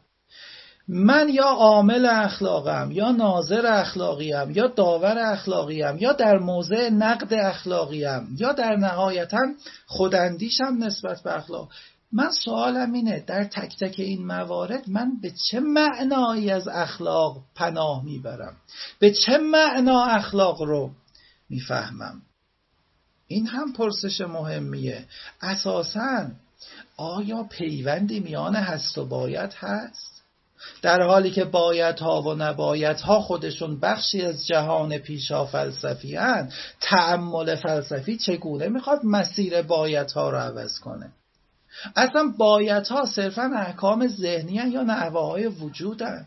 Speaker 1: من یا عامل اخلاقم یا ناظر اخلاقیم یا داور اخلاقیم یا در موضع نقد اخلاقیم یا در نهایتا خوداندیشم نسبت به اخلاق. من سوالم اینه در تک تک این موارد من به چه معنایی از اخلاق پناه می‌برم؟ به چه معنا اخلاق رو می‌فهمم؟ این هم پرسش مهمیه. اساسا آیا پیوندی میان هست و باید هست؟ در حالی که ها و ها خودشون بخشی از جهان پیشا فلسفی هن تعمل فلسفی چگونه می‌خواد مسیر ها رو عوض کنه؟ اصلا ها صرفا احکام ذهنی یا نعوه وجودن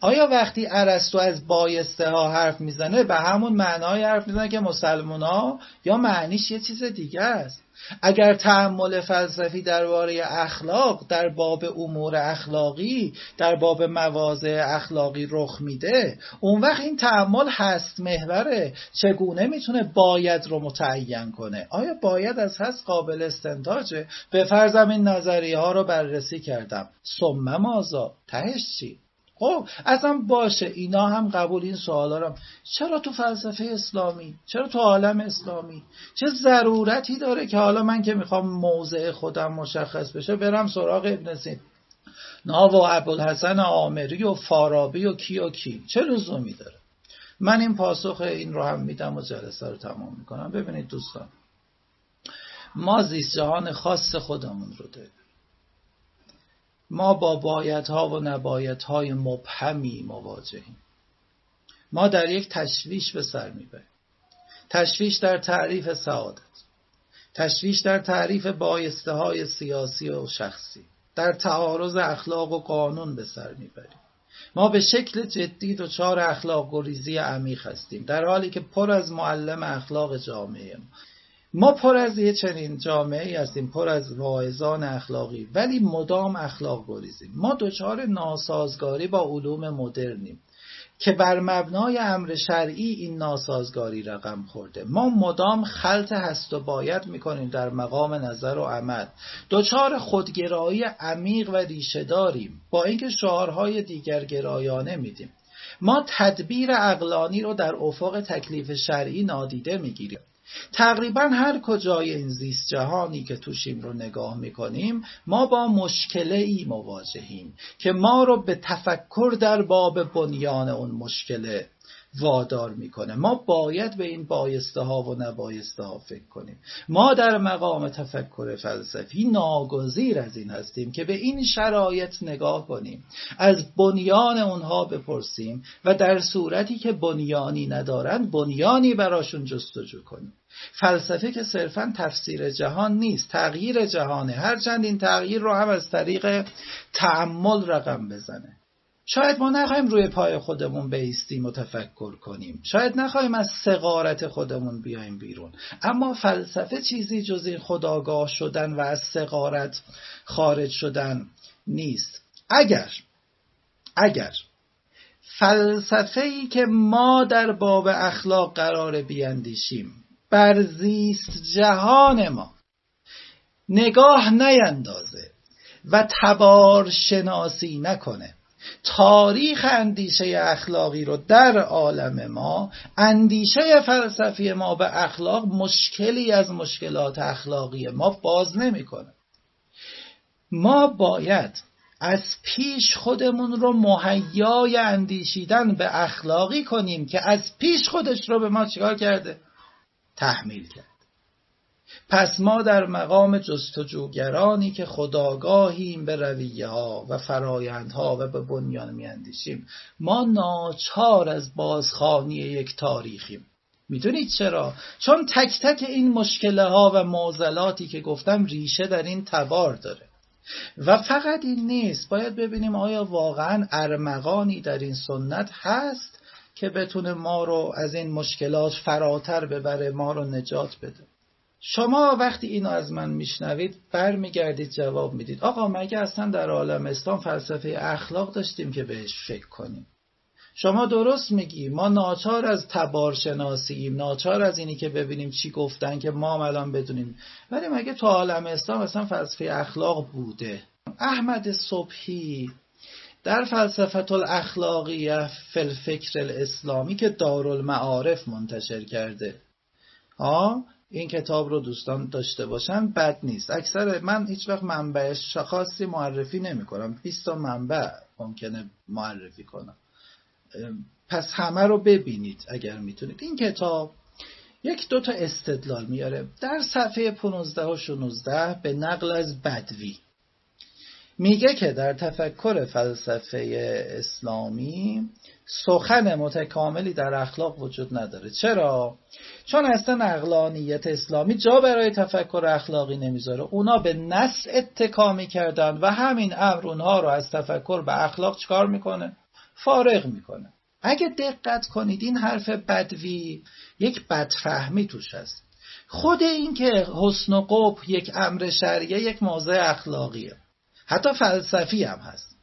Speaker 1: آیا وقتی عرستو از بایسته ها حرف می‌زنه به همون معنای حرف می‌زنه که مسلمان ها یا معنیش یه چیز دیگه است؟ اگر تعمل فلسفی درباره اخلاق در باب امور اخلاقی در باب مواضع اخلاقی رخ میده اون وقت این تعمل هست محوره. چگونه می‌تونه باید رو متعین کنه؟ آیا باید از هست قابل استنتاجه به فرضم این نظریه ها رو بررسی کردم. ثم مازا تهش چی؟ خب اصلا باشه اینا هم قبول این سوالا رو. چرا تو فلسفه اسلامی؟ چرا تو عالم اسلامی؟ چه ضرورتی داره که حالا من که می‌خوام موضع خودم مشخص بشه برم سراغ ابن سین نا و ابوالحسن آمری و فارابی و کی و کی؟ چه لزومی داره؟ من این پاسخ این رو هم میدم و جلسه رو تمام می‌کنم. ببینید دوستان ما زیست جهان خاص خودمون رو داریم. ما با بایدها و نبایدهای مبهمی مواجهیم. ما در یک تشویش به سر می‌بریم. تشویش در تعریف سعادت. تشویش در تعریف بایسته های سیاسی و شخصی. در تعارض اخلاق و قانون به سر می‌بریم. ما به شکل جدی دچار اخلاق گریزی عمیق هستیم. در حالی که پر از معلم اخلاق جامعه ما. ما پر از یه چنین جامعه هستیم پر از واعظان اخلاقی ولی مدام اخلاق گریزیم. ما دچار ناسازگاری با علوم مدرنیم که بر مبنای امر شرعی این ناسازگاری رقم خورده. ما مدام خلط هست و باید می‌کنیم در مقام نظر و عمل. دچار خودگرایی عمیق و ریشه داریم. با اینکه شعارهای دیگر گرایانه میدیم. ما تدبیر اقلانی رو در افق تکلیف شرعی نادیده می‌گیریم. تقریبا هر کجای این زیست جهانی که توشیم رو نگاه می‌کنیم ما با مشکله ای مواجهیم که ما رو به تفکر در باب بنیان اون مشکله وادار می‌کنه. ما باید به این بایسته ها و نبایسته ها فکر کنیم. ما در مقام تفکر فلسفی ناگزیر از این هستیم که به این شرایط نگاه کنیم. از بنیان اونها بپرسیم و در صورتی که بنیانی ندارند بنیانی براشون جستجو کنیم. فلسفه که صرفا تفسیر جهان نیست تغییر جهانه. هرچند این تغییر رو هم از طریق تعمل رقم بزنه. شاید ما نخواهیم روی پای خودمون بیستیم و تفکر کنیم. شاید نخواهیم از سقارت خودمون بیایم بیرون. اما فلسفه چیزی جز این خداگاه شدن و از سقارت خارج شدن نیست. اگر اگر فلسفه ای که ما در باب اخلاق قرار بیندیشیم بر زیست جهان ما نگاه نیندازه و تبار شناسی نکنه تاریخ اندیشه اخلاقی رو در عالم ما اندیشه فلسفی ما به اخلاق مشکلی از مشکلات اخلاقی ما باز نمی‌کنه. ما باید از پیش خودمون رو مهیای اندیشیدن به اخلاقی کنیم که از پیش خودش رو به ما چیکار کرده؟ تحمیل کرد. پس ما در مقام جستجوگرانی که خداگاهیم به رویه ها و فرایندها و به بنیان میاندیشیم. ما ناچار از بازخانی یک تاریخیم. می‌دونید چرا؟ چون تک تک این مشکله ها و معضلاتی که گفتم ریشه در این تبار داره. و فقط این نیست. باید ببینیم آیا واقعا ارمغانی در این سنت هست که بتونه ما رو از این مشکلات فراتر ببره ما رو نجات بده. شما وقتی اینو از من میشنوید برمیگردید جواب می‌دید. آقا مگه اصلا در عالم اسلام فلسفه اخلاق داشتیم که بهش فکر کنیم؟ شما درست میگی. ما ناچار از تبار شناسیم ناچار از اینی که ببینیم چی گفتن که ما الان بدونیم. ولی مگه تو عالم اسلام مثلا فلسفه اخلاق بوده؟ احمد صبحی در فلسفت الاخلاقیه فی فکر الاسلامی که دارالمعارف منتشر کرده. ها این کتاب رو دوستان داشته باشن بد نیست. اکثر من هیچ وقت منبعش خاصی معرفی نمی کنم 20 تا منبع ممکنه معرفی کنم. پس همه رو ببینید اگر می‌تونید. این کتاب یک دو تا استدلال میاره. در صفحه 15 و 16 به نقل از بدوی. میگه که در تفکر فلسفه اسلامی سخن متکاملی در اخلاق وجود نداره. چرا؟ چون اصلا اقلانیت اسلامی جا برای تفکر اخلاقی نمی‌ذاره. اونا به نص اتکا می‌کردن و همین امر اونها رو از تفکر به اخلاق چکار می‌کنه؟ فارغ می‌کنه. اگه دقت کنید این حرف بدوی یک بدفهمی توش هست. خود این که حسن و قبح یک امر شرعیه یک موضع اخلاقیه. حتی فلسفی هم هست.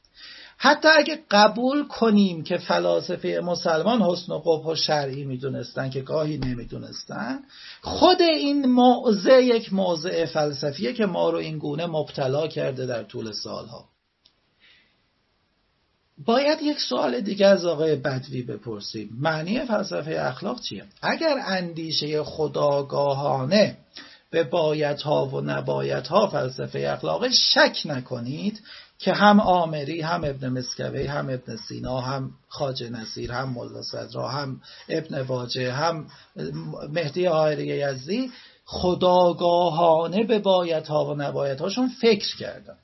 Speaker 1: حتی اگه قبول کنیم که فلاسفه مسلمان حسن و قبح و شرعی می‌دونستن که گاهی نمی‌دونستن خود این موضع یک موضع فلسفیه که ما رو این گونه مبتلا کرده در طول سالها. باید یک سوال دیگه از آقای بدوی بپرسیم. معنی فلسفه اخلاق چیه؟ اگر اندیشه خداگاهانه به بایدها و نبایدها فلسفه اخلاق شک نکنید که هم آمری هم ابن مسکوی هم ابن سینا هم خاج نصیر هم ملا صدرا هم ابن واجه هم مهدی آهری یزدی خداگاهانه به بایدها و نبایدهاشون فکر کردن.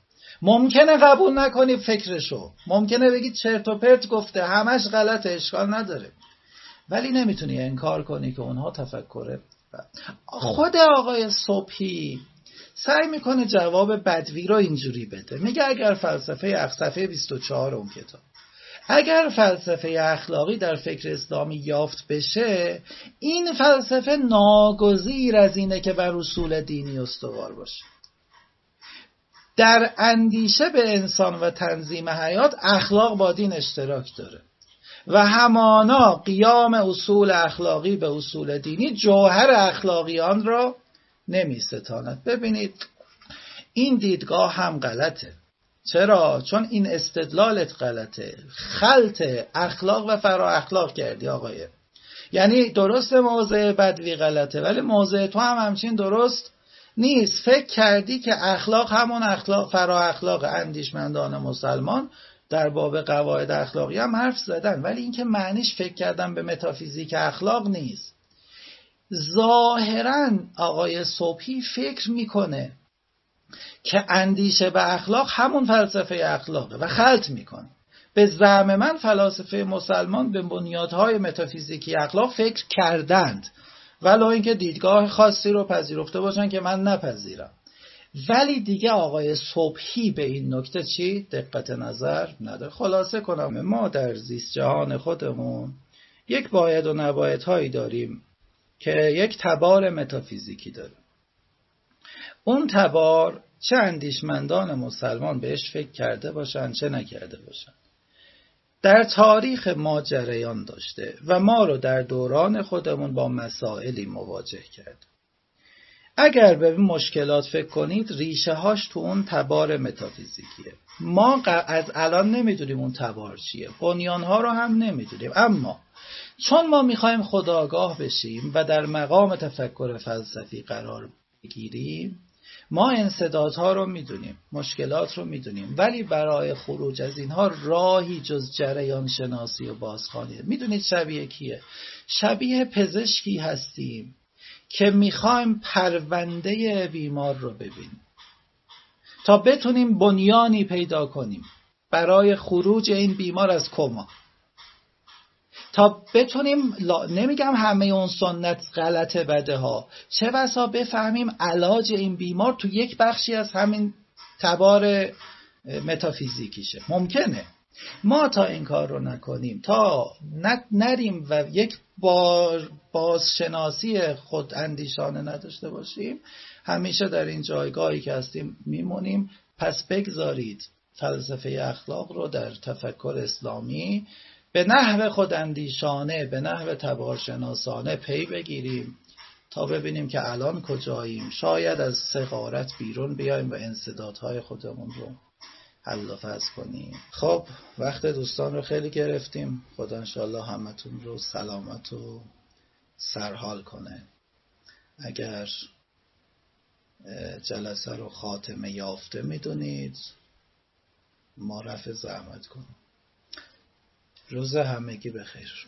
Speaker 1: ممکنه قبول نکنی فکرشو. ممکنه بگی چرت و پرت گفته همش غلط اشکال نداره. ولی نمی‌تونی انکار کنی که اونها تفکر خود آقای صبحی سعی می‌کنه جواب بدوی رو اینجوری بده. میگه اگر فلسفه اخصفه 24 اون کتاب اگر فلسفه اخلاقی در فکر اسلامی یافت بشه این فلسفه ناگزیر از اینه که بر اصول دینی استوار باشه. در اندیشه به انسان و تنظیم حیات اخلاق با دین اشتراک داره. و همانا قیام اصول اخلاقی به اصول دینی جوهر اخلاقیان را نمی ستاند ببینید این دیدگاه هم غلطه. چرا؟ چون این استدلالت غلطه. خلط اخلاق و فرا اخلاق کردی آقایه یعنی درست موضع بدوی غلطه ولی موضع تو هم همچین درست نیست. فکر کردی که اخلاق همون اخلاق فرا اخلاق اندیشمندان مسلمان در باب قواعد اخلاقی هم حرف زدن ولی اینکه معنیش فکر کردن به متافیزیک اخلاق نیست. ظاهرا آقای صبحی فکر می‌کنه که اندیشه به اخلاق همون فلسفه اخلاقه و خلط می‌کنه. به زعم من فلاسفه مسلمان به بنیادهای متافیزیکی اخلاق فکر کردند ولو اینکه دیدگاه خاصی رو پذیرفته باشن که من نپذیرم. ولی دیگه آقای صبحی به این نکته چی دقت نظر نداره خلاصه کنم ما در زیست جهان خودمون یک باید و نباید هایی داریم که یک تبار متافیزیکی داره اون تبار چه اندیشمندان مسلمان بهش فکر کرده باشن چه نکرده باشن. در تاریخ ما جریان داشته و ما رو در دوران خودمون با مسائلی مواجه کرد. اگر به مشکلات فکر کنید ریشه هاش تو اون تبار متافیزیکیه. ما از الان نمی‌دونیم اون تبار چیه. بنیان ها رو هم نمی‌دونیم. اما چون ما می‌خوایم خداگاه بشیم و در مقام تفکر فلسفی قرار بگیریم ما انصدادها رو می‌دونیم مشکلات رو می‌دونیم. ولی برای خروج از اینها راهی جز جریان شناسی و بازخوانی. می‌دونید شبیه کیه؟ شبیه پزشکی هستیم. که می‌خوایم پرونده بیمار رو ببینیم. تا بتونیم بنیانی پیدا کنیم برای خروج این بیمار از کما. تا بتونیم نمیگم همه اون سنت غلطه بده ها. چه بسا بفهمیم علاج این بیمار تو یک بخشی از همین تبار متافیزیکیشه. ممکنه. ما تا این کار رو نکنیم تا نریم و یک بار بازشناسی خود اندیشانه نداشته باشیم. همیشه در این جایگاهی که هستیم میمونیم. پس بگذارید فلسفه اخلاق رو در تفکر اسلامی به نحو خوداندیشانه به نحو تبارشناسانه پی بگیریم تا ببینیم که الان کجاییم. شاید از سقارت بیرون بیایم و انصدادهای خودمون رو حل و کنیم. خب وقت دوستان رو خیلی گرفتیم. خدا انشالله همتون رو سلامت و سرحال کنه. اگر جلسه رو خاتمه یافته می‌دونید ما رفع زحمت کنیم. روز همگی بخیر.